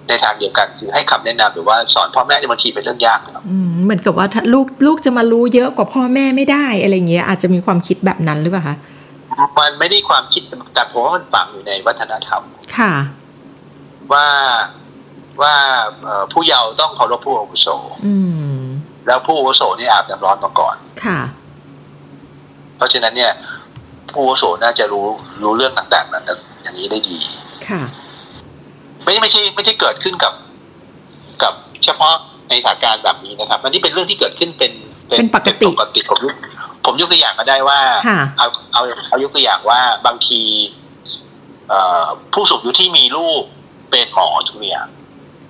[SPEAKER 2] ในทางเดียวกันคือให้คำแนะนำหรือว่าสอนพ่อแม่ในยบางทีเป็นเรื่องยากนะครับ
[SPEAKER 1] อืมเหมือนกับว่าถ้าลูกลูกจะมารู้เยอะกว่าพ่อแม่ไม่ได้อะไรเงี้ยอาจจะมีความคิดแบบนั้นหรือเปล่าคะ
[SPEAKER 2] มันไม่ได้ความคิดแต่ผมว่ามันฝังอยู่ในวัฒนธรรม
[SPEAKER 1] ค่ะ
[SPEAKER 2] ว่าว่าเอ่อผู้เยาว์ต้องเคารพผู้อาวุโส
[SPEAKER 1] อืม
[SPEAKER 2] แล้วผู้อาวุโสนี่อาบน้ำร้อนมาก่อน
[SPEAKER 1] ค่ะ
[SPEAKER 2] เพราะฉะนั้นเนี่ย ผู้อาวุโสน่าจะรู้รู้เรื่องต่างๆนั้นอย่างนี้ได้ดี
[SPEAKER 1] ค่ะ
[SPEAKER 2] ไม่ไม่ใช่ไม่ใช่เกิดขึ้นกับ กับเฉพาะในสถานการณ์แบบนี้นะครับอันนี้เป็นเรื่องที่เกิดขึ้นเป็น
[SPEAKER 1] เป็นปกติ
[SPEAKER 2] เป็นปกติผมยกผมยกตัวอย่างก็ได้ว่า
[SPEAKER 1] ค่ะ
[SPEAKER 2] เอาเอาเอายกตัวอย่างว่าบางทีเอ่อผู้สูงอายุที่มีลูก เป็นหมอทุกอย่าง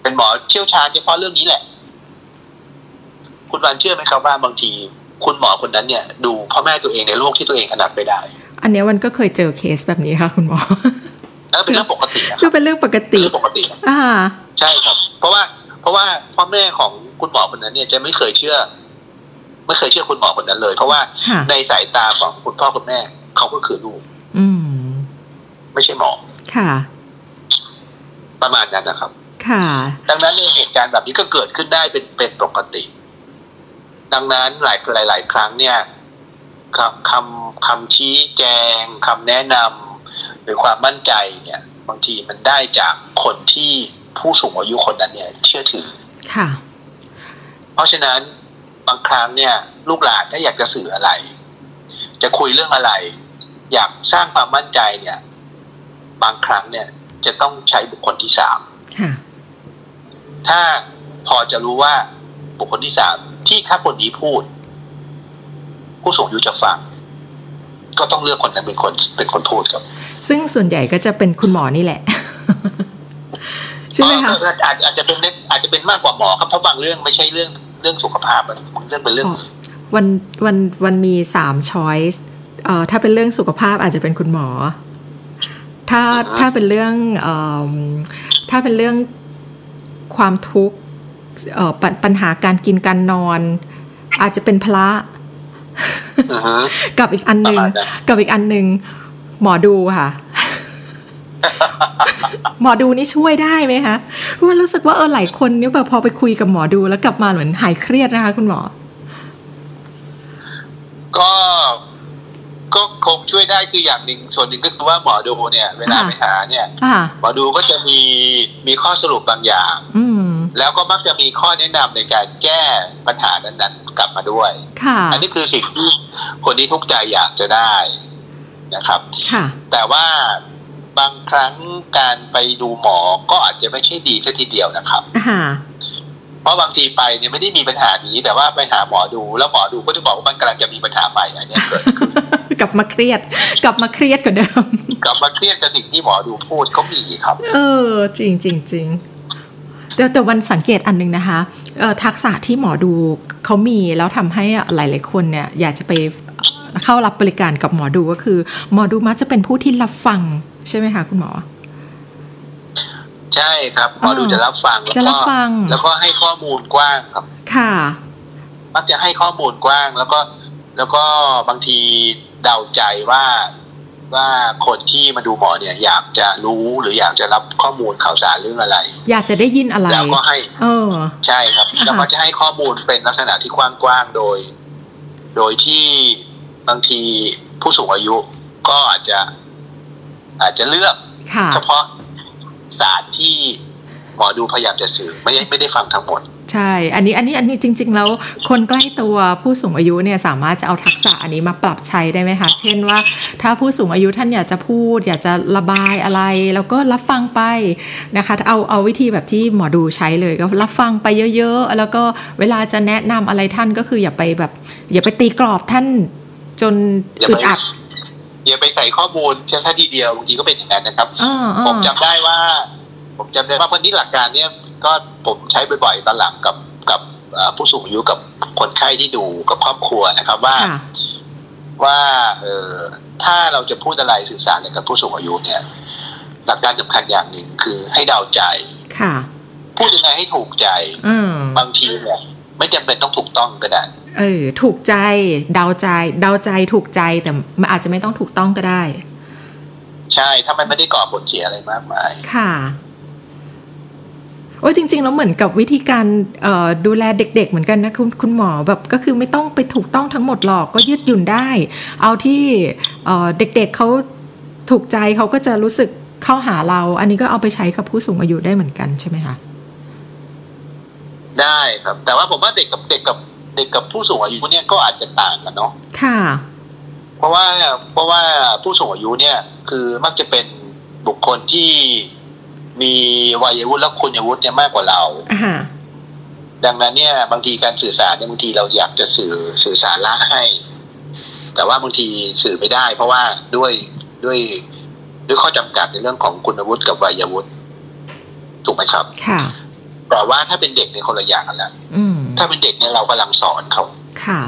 [SPEAKER 2] เป็นหมอเชี่ยวชาญเฉพาะเรื่องนี้แหละ คุณวันเชื่อไหมครับว่าบางที คุณหมอคนนั้นเนี่ย ดูพ่อแม่ตัวเองในโรคที่ตัวเองถนัดไม่ได้
[SPEAKER 1] อันเนี้ยวันก็เคยเจอเคสแบบนี้ค่ะ คุณหมอ
[SPEAKER 2] แล้วเป็นเรื่องปกตินะค
[SPEAKER 1] จะ
[SPEAKER 2] รับ
[SPEAKER 1] เป็นเรื่องปก
[SPEAKER 2] เป็น
[SPEAKER 1] ติ
[SPEAKER 2] เรื่องปกตินะ
[SPEAKER 1] อ่า
[SPEAKER 2] ใช่ครับ เพราะว่า เพราะว่าพ่อแม่ของคุณหมอคนนั้นเนี่ยจะไม่เคยเชื่อ ไม่เคยเชื่อคุณหมอคนนั้นเลย เพราะว่า
[SPEAKER 1] ค่ะ
[SPEAKER 2] ในสายตาของคุณพ่อคุณแม่เขาก็คือลูก
[SPEAKER 1] อืม
[SPEAKER 2] ไม่ใช่หมอ
[SPEAKER 1] ค่ะ
[SPEAKER 2] ประมาณนั้นนะครับ
[SPEAKER 1] ค่ะ
[SPEAKER 2] ดังนั้นเนี่ยเหตุการณ์แบบนี้ก็เกิดขึ้นได้เป็นเป็นปกติ ดังนั้นหลายหลายหลายครั้งเนี่ยคำคำคำชี้แจงคำแนะนำหรือความมั่นใจเนี่ย บางทีมันได้จากคนที่ผู้สูงอายุคนนั้นเนี่ย เชื่อถือ
[SPEAKER 1] ค่ะ
[SPEAKER 2] เพราะฉะนั้นบางครั้งเนี่ย ลูกหลานถ้าอยากจะสื่ออะไร จะคุยเรื่องอะไร อยากสร้างความมั่นใจเนี่ย บางครั้งเนี่ย จะต้องใช้บุคคลที่สาม
[SPEAKER 1] ค่ะ
[SPEAKER 2] ถ้าพอจะรู้ว่าบุคคลที่สามที่ถ้าคนนี้พูด ผู้สูงอายุจะฟังก็ต้องเลือกคนนั้นเป็นคนเป็นคนพูดครับ
[SPEAKER 1] ซึ่งส่วนใหญ่ก็จะเป็นคุณหมอนี่แหละใช่ไหมคะ
[SPEAKER 2] เอออาจอาจจะเป็นอาจจะเป็นมากกว่าหมอครับเพราะบางเรื่องไม่ใช่เรื่องเรื่องสุขภาพมันเรื่องเป็นเรื่องอื่น
[SPEAKER 1] วันวันวันมีสามช้อยส์เอ่อถ้าเป็นเรื่องสุขภาพอาจจะเป็นคุณหมอ ถ้า
[SPEAKER 2] อ่าฮะ
[SPEAKER 1] ถ้าเป็นเรื่องเอ่อถ้าเป็นเรื่องความทุกข์เอ่อปญปัญหาการกินการนอน อาจจะเป็นพระ
[SPEAKER 2] อือฮึ
[SPEAKER 1] กับอีกอันหนึ่ง
[SPEAKER 2] ประมาณนั้น
[SPEAKER 1] กับอีกอันหนึ่งหมอดูค่ะ หมอดูนี่ช่วยได้ไหมคะเพราะว่ารู้สึกว่าเออหลายคนเนี่ยแบบพอไปคุยกับหมอดูแล้วกลับมาเหมือนหายเครียดนะคะ คุณหมอ
[SPEAKER 2] ก็ ก็คงช่วยได้คืออย่างหนึ่งส่วนหนึ่งก็คือว่าหมอดูเนี่ย เวลา
[SPEAKER 1] ค่ะ
[SPEAKER 2] ไปหาเนี่ย
[SPEAKER 1] อ่า
[SPEAKER 2] หมอดูก็จะมีมีข้อสรุปบางอย่าง
[SPEAKER 1] อืม
[SPEAKER 2] แล้วก็มักจะมีข้อแนะนำในการแก้ปัญหานั้นๆ กลับมาด้วย
[SPEAKER 1] ค่ะ
[SPEAKER 2] อันนี้คือสิ่งที่คนที่ทุกข์ใจอยากจะได้นะครับ
[SPEAKER 1] ค่ะ
[SPEAKER 2] แต่ว่าบางครั้งการไปดูหมอก็อาจจะไม่ใช่ดีซะทีเดียวนะครับ
[SPEAKER 1] อ่า
[SPEAKER 2] เพราะบางทีไปเนี่ยไม่ได้มีปัญหานี้แต่ว่าไปหาหมอดู แล้วหมอดูก็จะบอกว่ามันกำลังจะมีปัญหาใหม่อันเนี้ยเกิดขึ้น
[SPEAKER 1] กลับมาเครียด กลับมาเครียดกว่าเดิม
[SPEAKER 2] กลับมาเครียดกับสิ่งที่หมอดูพูดก็มีครับ
[SPEAKER 1] เออ จริงจริงจริงแต่แต่วันสังเกตอันหนึงนะคะเอ่อทักษะที่หมอดูเขามีแล้วทำให้หลาย ๆ คนเนี่ย อยากจะไปเข้ารับบริการกับหมอดูก็คือ หมอดูมักจะเป็นผู้ที่รับฟังใช่ไหมคะคุณหมอ
[SPEAKER 2] ใช่ครับหมอดูจะรับฟังแล้ว
[SPEAKER 1] จะรั
[SPEAKER 2] ก็
[SPEAKER 1] บฟัง
[SPEAKER 2] แล้วก็ให้ข้อมูลกว้างครับ
[SPEAKER 1] ค่ะ
[SPEAKER 2] มักจะให้ข้อมูลกว้าง แล้วก็แล้วก็บางทีเดาใจว่าว่าคนที่มาดูหมอเนี่ยอยากจะรู้หรืออยากจะรับข้อมูลข่าวสารเรื่องอะไร
[SPEAKER 1] อยากจะได้ยินอะไร
[SPEAKER 2] แล้วก็ให้
[SPEAKER 1] เออ
[SPEAKER 2] ใช่ครับ
[SPEAKER 1] อ่าฮะ
[SPEAKER 2] แล้วก็จะให้ข้อมูลเป็นลักษณะที่กว้างๆโดย โดยที่บางทีผู้สูงอายุก็อาจจะ อาจจะเลือก
[SPEAKER 1] ค่ะ
[SPEAKER 2] เฉพาะ ศาสตร์ที่หมอดูพยายามจะสื่อไม่ได้ไม่ได้ฟังทั้งหมด
[SPEAKER 1] ใช่ อันนี้อันนี้อันนี้จริง ๆ แล้วคนใกล้ตัวผู้สูงอายุเนี่ยสามารถจะเอาทักษะอันนี้มาปรับใช้ได้ไหมคะ เช่นว่า ถ้าผู้สูงอายุท่านอยากจะพูด อยากจะระบายอะไร แล้วก็รับฟังไปนะคะเอาเอาวิธีแบบที่หมอดูใช้เลยก็รับฟังไปเยอะ ๆ แล้วก็เวลาจะแนะนำอะไรท่านก็คืออย่าไปแบบ อย่าไปตีกรอบท่านจน
[SPEAKER 2] อึ
[SPEAKER 1] ดอัด
[SPEAKER 2] อย่าไปใส่ข้อมูลแค่ทีเดียวบางทีก็เป็นอย่างนั้นนะครับ
[SPEAKER 1] อ่า
[SPEAKER 2] ผม
[SPEAKER 1] อ่า
[SPEAKER 2] จำได้ว่า ผมจำได้ว่าวันนี้หลักการเนี่ยก็ผมใช้บ่อยๆตอนหลังกับกับเอ่อผู้สูงอายุกับคนไข้ที่ดูกับครอบครัวนะครับว่า
[SPEAKER 1] ค่ะ
[SPEAKER 2] ว่าเออถ้าเราจะพูดอะไรสื่อสารอะไรกับผู้สูงอายุเนี่ย หลักการสำคัญอย่างหนึ่งคือให้เดาใจ
[SPEAKER 1] ค่ะ
[SPEAKER 2] พูดยังไงให้ถูกใจ
[SPEAKER 1] อืม
[SPEAKER 2] บางทีเนี่ย ไม่จำเป็นต้องถูกต้องก็ได้
[SPEAKER 1] เออ ถูกใจเดาใจเดาใจถูกใจแต่มันอาจจะไม่ต้องถูกต้องก็ได้
[SPEAKER 2] ใช่ถ้ามันไม่ได้ก่อผลเสียอะไรมากมาย
[SPEAKER 1] ค่ะโอ้ยจริง ๆ แล้วเหมือนกับวิธีการเอ่อดูแลเด็ก ๆ เหมือนกันนะคุณคุณหมอแบบก็คือไม่ต้องไปถูกต้องทั้งหมดหรอกก็ยืดหยุ่นได้ เอาที่เอ่อเด็กๆเขาถูกใจเขาก็จะรู้สึกเข้าหาเรา อันนี้ก็เอาไปใช้กับผู้สูงอายุได้เหมือนกันใช่ไหมคะ
[SPEAKER 2] ได้ครับ แต่ว่าผมว่าเด็กกับเด็กกับเด็กกับผู้สูงอายุเนี่ยก็อาจจะต่างกันเนาะ
[SPEAKER 1] ค่ะ
[SPEAKER 2] เพราะว่าเพราะว่าผู้สูงอายุเนี่ย คือมักจะเป็นบุคคลที่มีวัยวุฒิและคุณวุฒิเนี่ยมากกว่าเรา
[SPEAKER 1] อ่า
[SPEAKER 2] ดังนั้นเนี่ยบางทีการสื่อสารเนี่ยบางทีเราอยากจะสื่อสื่อสารละให้ แต่ว่าบางทีสื่อไม่ได้ เพราะว่าด้วยด้วยด้วยข้อจำกัดในเรื่องของคุณวุฒิกับวัยวุฒิถูกไหมครับ
[SPEAKER 1] ค่ะ
[SPEAKER 2] แต่ว่าถ้าเป็นเด็กในยคนละอย่างกันละ
[SPEAKER 1] อืม
[SPEAKER 2] ถ้าเป็นเด็กเนี่ยเรากำลังสอนเขา
[SPEAKER 1] ค่ะ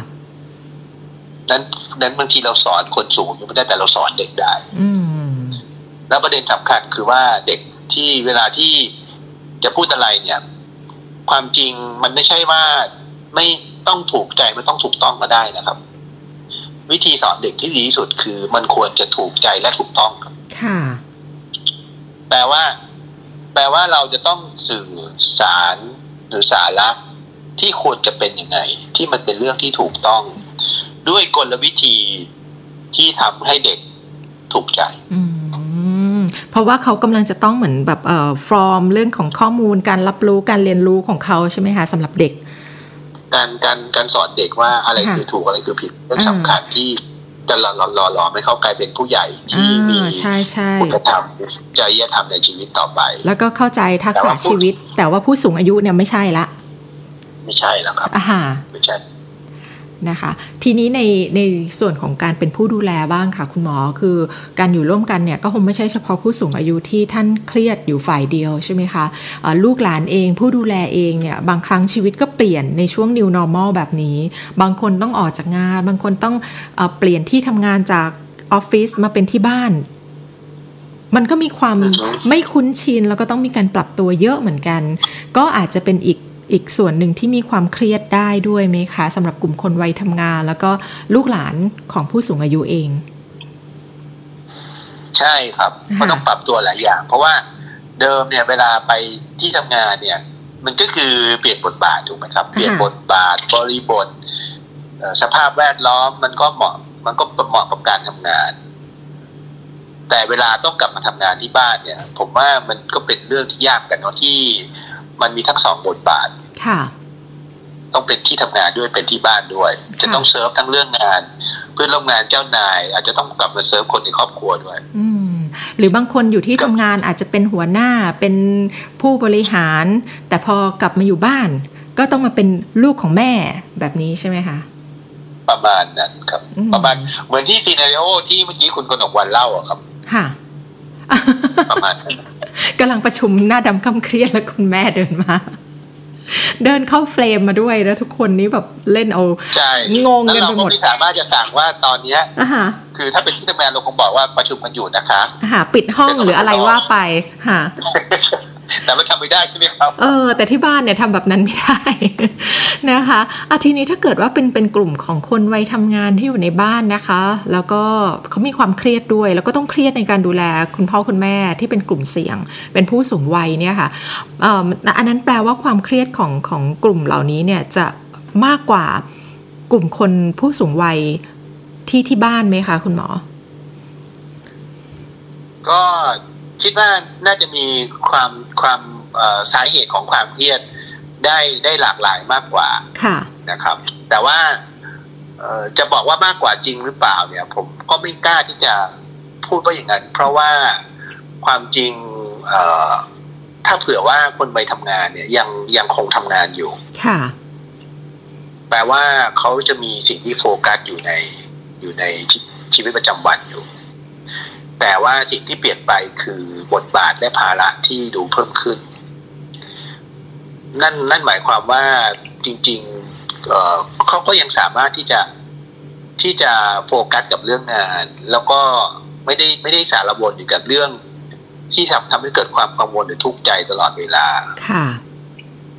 [SPEAKER 2] นั้นนั้นบางทีเราสอนคนสูงอายู่ไม่ได้แต่เราสอนเด็กได้
[SPEAKER 1] อืม
[SPEAKER 2] แล้วประเด็นสำคัญคือว่าเด็กที่เวลาที่จะพูดอะไรเนี่ย ความจริงมันไม่ใช่ว่าไม่ต้องถูกใจไม่ต้องถูกต้องก็ได้นะครับ วิธีสอนเด็กที่ดีที่สุดคือมันควรจะถูกใจและถูกต้องครับ
[SPEAKER 1] ค่ะ
[SPEAKER 2] แปลว่า แปลว่าเราจะต้องสื่อสารหรือสาระที่ควรจะเป็นยังไง ที่มันเป็นเรื่องที่ถูกต้อง ด้วยกลวิธีที่ทำให้เด็กถูกใจ
[SPEAKER 1] อืมเพราะว่าเขากำลังจะต้องเหมือนแบบเอ่อฟอร์มเรื่องของข้อมูลการรับรู้การเรียนรู้ของเขาใช่ไหมคะสำหรับเด็ก
[SPEAKER 2] การการการสอนเด็กว่าอะไร
[SPEAKER 1] ค่ะ
[SPEAKER 2] คือถูกอะไรคือผิดเรื่อง
[SPEAKER 1] อ่า
[SPEAKER 2] สำคัญที่ จะหล่อหล่อหล่อหล่อไม่เขากลายเป็นผู้ใหญ่ที่มี
[SPEAKER 1] อ่าใช่ใช่
[SPEAKER 2] คุณธรรมจริยธรรมในชีวิตต่อไป
[SPEAKER 1] แล้วก็เข้าใจทักษะ
[SPEAKER 2] แต่ว่าผู้
[SPEAKER 1] ชีวิต แต่ว่าผู้สูงอายุเนี่ยไม่ใช่ละ
[SPEAKER 2] ไม่ใช่แล้วครับ
[SPEAKER 1] อ่าฮะ
[SPEAKER 2] ไม่ใช่
[SPEAKER 1] นะคะ ทีนี้ในในส่วนของการเป็นผู้ดูแลบ้างค่ะคุณหมอคือการอยู่ร่วมกันเนี่ยก็คงไม่ใช่เฉพาะผู้สูงอายุที่ท่านเครียดอยู่ฝ่ายเดียวใช่ไหมคะอ่าลูกหลานเองผู้ดูแลเองเนี่ยบางครั้งชีวิตก็เปลี่ยนในช่วง new normal แบบนี้ บางคนต้องออกจากงาน บางคนต้องเออเปลี่ยนที่ทำงานจากออฟฟิศมาเป็นที่บ้านมันก็มีความ
[SPEAKER 2] อือฮึ
[SPEAKER 1] ไม่คุ้นชินแล้วก็ต้องมีการปรับตัวเยอะเหมือนกัน ก็อาจจะเป็นอีก อีกส่วนหนึ่งที่มีความเครียดได้ด้วยไหมคะสำหรับกลุ่มคนวัยทำงาน แล้วก็ลูกหลานของผู้สูงอายุเอง
[SPEAKER 2] ใช่ครับ
[SPEAKER 1] ค่ะ
[SPEAKER 2] ก็ต้องปรับตัวหลายอย่าง เพราะว่าเดิมเนี่ยเวลาไปที่ทำงานเนี่ย มันก็คือเปลี่ยนบทบาทถูกไหมครับ เปลี่ยนบทบาทบริบทเอ่อสภาพแวดล้อมมันก็เหมาะ มันก็เหมาะกับการทำงานแต่เวลาต้องกลับมาทำงานที่บ้านเนี่ย ผมว่ามันก็เป็นเรื่องที่ยากกันเนาะที่ มันมีทั้งสองบทบาท
[SPEAKER 1] ค่ะ
[SPEAKER 2] ต้องเป็นที่ทำงานด้วยเป็นที่บ้านด้วย จะต้องเซิร์ฟทั้งเรื่องงาน เพื่อนร่วมงานเจ้านาย อาจจะต้องกลับมาเซิร์ฟคนในครอบครัวด้วย
[SPEAKER 1] อืมหรือบางคนอยู่ที่ทำงานอาจจะเป็นหัวหน้าเป็นผู้บริหาร แต่พอกลับมาอยู่บ้าน ก็ต้องมาเป็นลูกของแม่แบบนี้ใช่ไหมคะ
[SPEAKER 2] ประมาณนั้นครับ
[SPEAKER 1] อืม
[SPEAKER 2] ประมาณเหมือนที่ scenario ที่เมื่อกี้คุณกนกวันเล่าอะครับ
[SPEAKER 1] ค่ะ
[SPEAKER 2] ประมาณนั้น
[SPEAKER 1] กำลังประชุมหน้าดำคำเครียดแล้วคุณแม่เดินมา เดินเข้า frame มาด้วยแล้วทุกคนนี้แบบเล่นเอา
[SPEAKER 2] ใช่
[SPEAKER 1] งง
[SPEAKER 2] แล้ว
[SPEAKER 1] กัน
[SPEAKER 2] เรา
[SPEAKER 1] ไปห
[SPEAKER 2] ก็
[SPEAKER 1] มด
[SPEAKER 2] ไม่สามารถจะสั่งว่าตอนเนี้ย
[SPEAKER 1] อะฮะ
[SPEAKER 2] คือถ้าเป็นที่ทำงานเราคงบอกว่าประชุมกันอยู่นะคะ
[SPEAKER 1] อะฮะปิดห้องหรืออะไรว่าไปค่ะ
[SPEAKER 2] แต่มันทำไม่ได้ใช่ไหมครับ
[SPEAKER 1] เออ แต่ที่บ้านเนี่ยทำแบบนั้นไม่ได้นะคะอะทีนี้ถ้าเกิดว่าเป็นเป็นกลุ่มของคนวัยทำงานที่อยู่ในบ้านนะคะ แล้วก็เขามีความเครียดด้วย แล้วก็ต้องเครียดในการดูแลคุณพ่อคุณแม่ที่เป็นกลุ่มเสี่ยง เป็นผู้สูงวัยเนี่ยค่ะเอ่ออันนั้นแปลว่าความเครียดของของกลุ่มเหล่านี้เนี่ยจะมากกว่ากลุ่มคนผู้สูงวัยที่ที่บ้านไหมคะ คุณหมอ
[SPEAKER 2] ก็ คิดว่าน่าจะมีความความเอ่อสาเหตุของความเครียดได้ได้หลากหลายมากกว่า
[SPEAKER 1] ค่ะ
[SPEAKER 2] นะครับ แต่ว่าเอ่อจะบอกว่ามากกว่าจริงหรือเปล่าเนี่ย ผมก็ไม่กล้าที่จะพูดว่าอย่างนั้น เพราะว่าความจริงเอ่อถ้าเผื่อว่าคนไปทำงานเนี่ยยังยังคงทำงานอยู่
[SPEAKER 1] ค่ะ
[SPEAKER 2] แปลว่าเขาจะมีสิ่งที่โฟกัสอยู่ในอยู่ในชีชีวิตประจำวันอยู่ แต่ว่าสิ่งที่เปลี่ยนไปคือบทบาทและภาระที่ดูเพิ่มขึ้น นั่นนั่นหมายความว่าจริงๆเอ่อเขาก็ยังสามารถที่จะที่จะโฟกัสกับเรื่องงาน แล้วก็ไม่ได้ไม่ได้สารวนอยู่กับเรื่อง ที่ทำทำให้เกิดความกังวลหรือทุกข์ใจตลอดเวลา
[SPEAKER 1] ค่ะ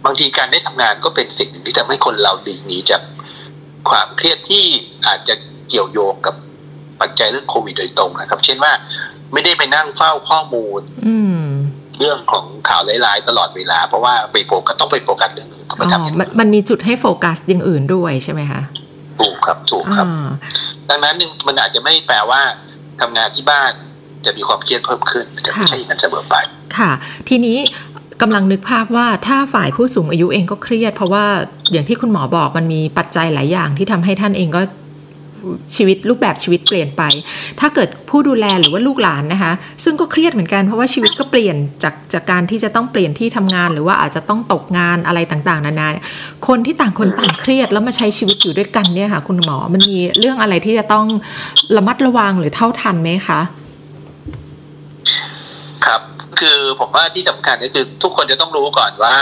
[SPEAKER 2] บางทีการได้ทำงานก็เป็นสิ่งหนึ่งที่ทำให้คนเราดีหนีจากความเครียดที่อาจจะเกี่ยวโยงกับ ปัจจัยเรื่องโควิดโดยตรงนะครับ เช่นว่าไม่ได้ไปนั่งเฝ้าข้อมูล
[SPEAKER 1] อืม
[SPEAKER 2] เรื่องของข่าวร้ายๆตลอดเวลา เพราะว่าไปโฟกัสต้องไปโฟกัสเรื่องอื่นต้องไป
[SPEAKER 1] อ๋อ
[SPEAKER 2] ทำอย่าง
[SPEAKER 1] มัน
[SPEAKER 2] อื่น
[SPEAKER 1] มันมีจุดให้โฟกัสอย่างอื่นด้วยใช่ไหมคะ
[SPEAKER 2] ถูกครับถูกครับ
[SPEAKER 1] อ่า
[SPEAKER 2] ดังนั้นมันอาจจะไม่แปลว่าทำงานที่บ้านจะมีความเครียดเพิ่มขึ้นมันจะไม่ใช่อย่างนั้นเสมอไป
[SPEAKER 1] ค่ะ ทีนี้กำลังนึกภาพว่าถ้าฝ่ายผู้สูงอายุเองก็เครียด เพราะว่าอย่างที่คุณหมอบอกมันมีปัจจัยหลายอย่างที่ทำให้ท่านเองก็ ชีวิตรูปแบบชีวิตเปลี่ยนไป ถ้าเกิดผู้ดูแลหรือว่าลูกหลานนะคะ ซึ่งก็เครียดเหมือนกันเพราะว่าชีวิตก็เปลี่ยนจากจากการที่จะต้องเปลี่ยนที่ทำงาน หรือว่าอาจจะต้องตกงานอะไรต่างๆ นานาคนที่ต่างคนต่างเครียดแล้วมาใช้ชีวิตอยู่ด้วยกันเนี่ยค่ะ คุณหมอมันมีเรื่องอะไรที่จะต้องระมัดระวังหรือเท่าทันไหมคะ
[SPEAKER 2] คือผมว่าที่สำคัญก็คือทุกคนจะต้องรู้ก่อนว่า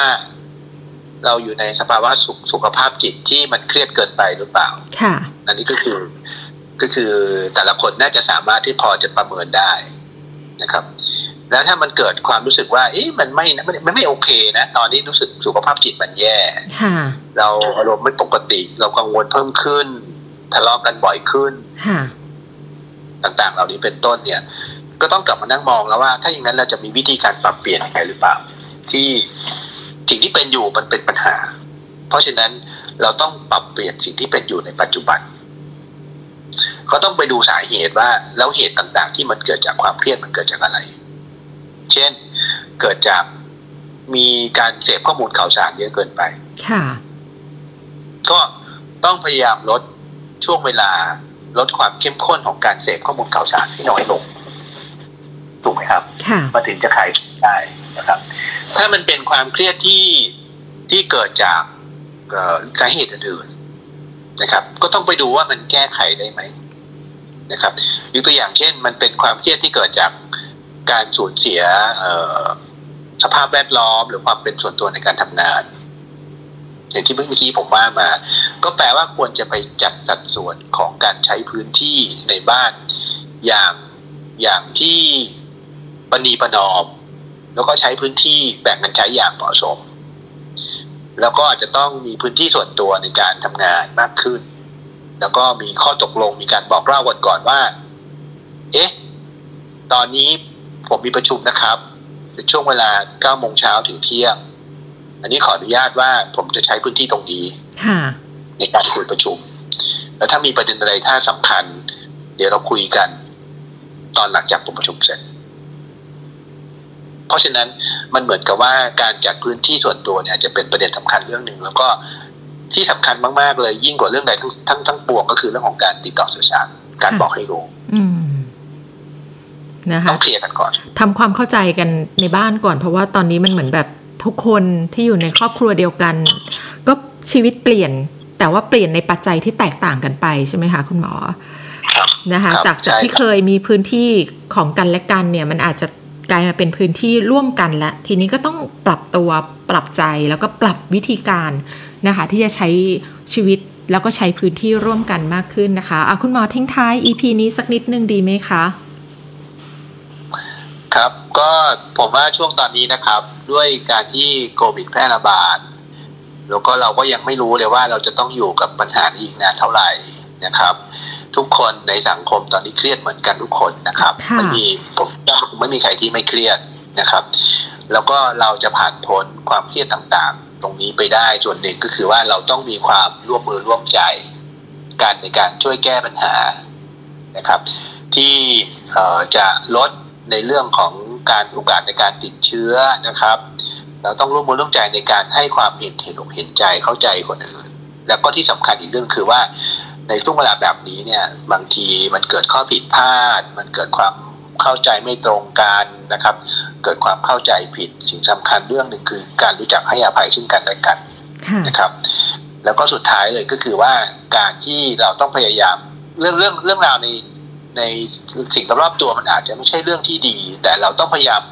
[SPEAKER 2] เราอยู่ในสภาวะสุขสุขภาพจิตที่มันเครียดเกินไปหรือเปล่า
[SPEAKER 1] ค่ะ
[SPEAKER 2] อันนี้ก็คือก็คือแต่ละคนน่าจะสามารถที่พอจะประเมินได้นะครับ แล้วถ้ามันเกิดความรู้สึกว่า เอ๊ะมันไม่มันมันไม่โอเคนะ ตอนนี้รู้สึกสุขภาพจิตมันแย่
[SPEAKER 1] ค่ะ
[SPEAKER 2] เราอารมณ์ไม่ปกติ เรากังวลเพิ่มขึ้น ทะเลาะกันบ่อยขึ้น
[SPEAKER 1] ค่ะ
[SPEAKER 2] ต่างๆ เหล่านี้เป็นต้นเนี่ย ก็ต้องกลับมานั่งมองแล้วว่า ถ้าอย่างนั้นเราจะมีวิธีการปรับเปลี่ยนยังไงหรือเปล่า ที่ สิ่งที่เป็นอยู่มันเป็นปัญหา เพราะฉะนั้นเราต้องปรับเปลี่ยนสิ่งที่เป็นอยู่ในปัจจุบัน ก็ต้องไปดูสาเหตุว่าแล้วเหตุต่างๆ ที่มันเกิดจากความเครียดมันเกิดจากอะไร เช่น เกิดจากมีการเสพข้อมูลข่าวสารเยอะเกินไป
[SPEAKER 1] ค่ะ
[SPEAKER 2] ก็ต้องพยายามลดช่วงเวลาลดความเข้มข้นของการเสพข้อมูลข่าวสารให้น้อยลง ถูกไหมครับ
[SPEAKER 1] ค่ะ
[SPEAKER 2] มาถึงจะขายได้นะครับ ถ้ามันเป็นความเครียดที่ที่เกิดจากเอ่อสาเหตุอื่นๆนะครับ ก็ต้องไปดูว่ามันแก้ไขได้ไหมนะครับยกตัวอย่างเช่น มันเป็นความเครียดที่เกิดจากการสูญเสียเอ่อสภาพแวดล้อม หรือความเป็นส่วนตัวในการทำงานอย่างที่เมื่อกี้ผมว่ามา ก็แปลว่าควรจะไปจัดสัดส่วนของการใช้พื้นที่ในบ้านอย่างอย่างที่ ปณีประนอม แล้วก็ใช้พื้นที่แบ่งกันใช้อย่างเหมาะสม แล้วก็อาจจะต้องมีพื้นที่ส่วนตัวในการทำงานมากขึ้น แล้วก็มีข้อตกลงมีการบอกเล่ากันก่อนว่า เอ๊ะ ตอนนี้ผมมีประชุมนะครับเป็นช่วงเวลา9โมงเช้าถึงเที่ยง อันนี้ขออนุญาตว่าผมจะใช้พื้นที่ตรงนี้
[SPEAKER 1] ค่ะ
[SPEAKER 2] ในการคุยประชุม แล้วถ้ามีประเด็นอะไรถ้าสำคัญ เดี๋ยวเราคุยกัน ตอนหลังจากผมประชุมเสร็จ เพราะฉะนั้นมันเหมือนกับว่าการจัดพื้นที่ส่วนตัวเนี่ยจะเป็นประเด็นสำคัญเรื่องหนึ่งแล้วก็ที่สำคัญมากๆเลยยิ่งกว่าเรื่องใดทั้งทั้งทั้งปวงก็คือเรื่องของการติดต่อสื่อสารการ
[SPEAKER 1] ค่ะ
[SPEAKER 2] บอกให้รู้
[SPEAKER 1] อืมนะคะ
[SPEAKER 2] ต้องเคลียร์กันก่อน
[SPEAKER 1] ทำความเข้าใจกันในบ้านก่อน เพราะว่าตอนนี้มันเหมือนแบบทุกคนที่อยู่ในครอบครัวเดียวกัน ก็ชีวิตเปลี่ยน แต่ว่าเปลี่ยนในปัจจัยที่แตกต่างกันไปใช่ไหมคะคุณหมอ
[SPEAKER 2] ครับ
[SPEAKER 1] นะคะ
[SPEAKER 2] ครับ
[SPEAKER 1] จากจาก
[SPEAKER 2] ใช่
[SPEAKER 1] ที่
[SPEAKER 2] ครับ
[SPEAKER 1] เคยมีพื้นที่ของกันและกันเนี่ย มันอาจจะ กลายมาเป็นพื้นที่ร่วมกันและทีนี้ก็ต้องปรับตัวปรับใจแล้วก็ปรับวิธีการนะคะที่จะใช้ชีวิตแล้วก็ใช้พื้นที่ร่วมกันมากขึ้นนะคะอะคุณหมอทิ้งท้าย EP นี้สักนิดนึงดีไหมคะ
[SPEAKER 2] ครับก็ผมว่าช่วงตอนนี้นะครับ ด้วยการที่โควิดแพร่ระบาดแล้วก็เราก็ยังไม่รู้เลยว่าเราจะต้องอยู่กับปัญหานี้อีกนานเท่าไหร่นะครับ ทุกคนในสังคมตอนนี้เครียดเหมือนกันทุกคนนะครับ
[SPEAKER 1] ค่ะ
[SPEAKER 2] ไม่มีผมไม่มีใครที่ไม่เครียดนะครับ แล้วก็เราจะผ่านพ้นความเครียดต่างๆ ตรงนี้ไปได้ส่วนหนึ่งก็คือว่าเราต้องมีความร่วมมือร่วมใจกันในการช่วยแก้ปัญหานะครับ ที่เอ่อจะลดในเรื่องของการโอกาสในการติดเชื้อนะครับ เราต้องร่วมมือร่วมใจในการให้ความเห็นเห็นอกเห็นใจเข้าใจคนอื่น แล้วก็ที่สำคัญอีกเรื่องคือว่า ในช่วงเวลาแบบนี้เนี่ย บางทีมันเกิดข้อผิดพลาด มันเกิดความเข้าใจไม่ตรงกันนะครับ เกิดความเข้าใจผิดสิ่งสำคัญเรื่องหนึ่งคือ การรู้จักให้อภัยซึ่งกันและกัน
[SPEAKER 1] ค่ะ
[SPEAKER 2] นะครับ แล้วก็สุดท้ายเลยก็คือว่าการที่เราต้องพยายามเรื่องเรื่องเรื่องราวในในสิ่งรอบๆตัวมันอาจจะไม่ใช่เรื่องที่ดี แต่เราต้องพยายาม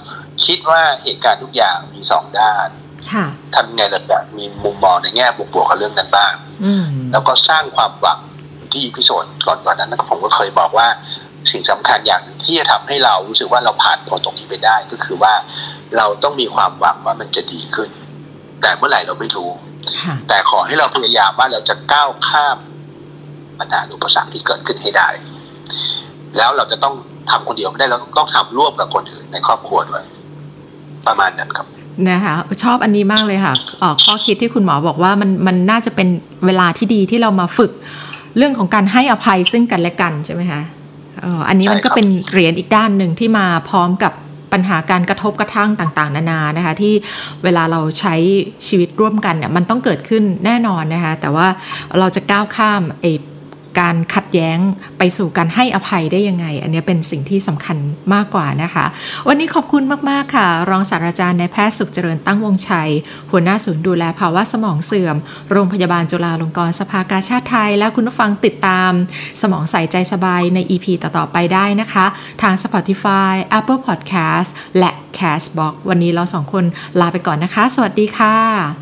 [SPEAKER 2] คิดว่าเหตุการณ์ทุกอย่างมีสองด้าน
[SPEAKER 1] ค่ะ
[SPEAKER 2] ทำยังไงเราจะมีมุมมองในแง่บวกๆกับเรื่องนั้นบ้าง
[SPEAKER 1] อืม
[SPEAKER 2] แล้วก็สร้างความหวัง ที่พิโซดก่อนก่อนนั้นผมก็เคยบอกว่าสิ่งสำคัญอย่างหนึ่งที่จะทำให้เรารู้สึกว่าเราผ่านพ้นตรงนี้ไปได้ ก็คือว่าเราต้องมีความหวังว่ามันจะดีขึ้น แต่เมื่อไหร่เราไม่รู้
[SPEAKER 1] ค่ะ
[SPEAKER 2] แต่ขอให้เราพยายามว่าเราจะก้าวข้ามปัญหาอุปสรรคที่เกิดขึ้นให้ได้ แล้วเราจะต้องทำคนเดียวไม่ได้เราต้องทำร่วมกับคนอื่นในครอบครัวด้วย ประมาณนั้นครับ
[SPEAKER 1] นะคะชอบอันนี้มากเลยค่ะเอ่อข้อคิดที่คุณหมอบอกว่ามันมันน่าจะเป็นเวลาที่ดีที่เรามาฝึก เรื่องของการให้อภัยซึ่งกันและกันใช่ไหมคะเอ่ออันนี้มันก็
[SPEAKER 2] ใช่ครับ
[SPEAKER 1] เป็นเหรียญอีกด้านหนึ่งที่มาพร้อมกับปัญหาการกระทบกระทั่งต่าง ๆ นานานะคะ ที่เวลาเราใช้ชีวิตร่วมกันเนี่ยมันต้องเกิดขึ้นแน่นอนนะคะ แต่ว่าเราจะก้าวข้ามไอ้ การขัดแย้งไปสู่การให้อภัยได้ยังไง อันนี้เป็นสิ่งที่สำคัญมากกว่านะคะ วันนี้ขอบคุณมาก ๆ ค่ะ รองศาสตราจารย์นายแพทย์สุขเจริญตั้งวงชัย หัวหน้าศูนย์ดูแลภาวะสมองเสื่อม โรงพยาบาลจุฬาลงกรณ์สภากาชาติไทย และคุณผู้ฟังติดตาม สมองใส่ใจสบายใน EP ต่อ ๆ ไปได้นะคะ ทาง Spotify Apple Podcast และ Castbox วันนี้เราสองคนลาไปก่อนนะคะ สวัสดีค่ะ